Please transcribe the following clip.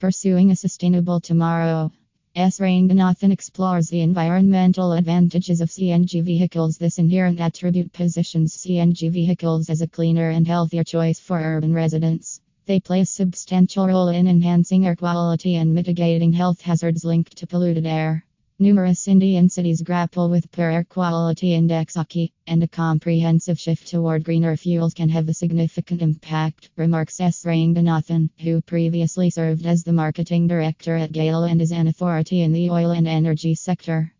Pursuing a Sustainable Tomorrow. S. Ranganathan explores the environmental advantages of CNG vehicles. This inherent attribute positions CNG vehicles as a cleaner and healthier choice for urban residents. They play a substantial role in enhancing air quality and mitigating health hazards linked to polluted air. Numerous Indian cities grapple with poor air quality index AQI, and a comprehensive shift toward greener fuels can have a significant impact, remarks S. Ranganathan, who previously served as the marketing director at GAIL and is an authority in the oil and energy sector.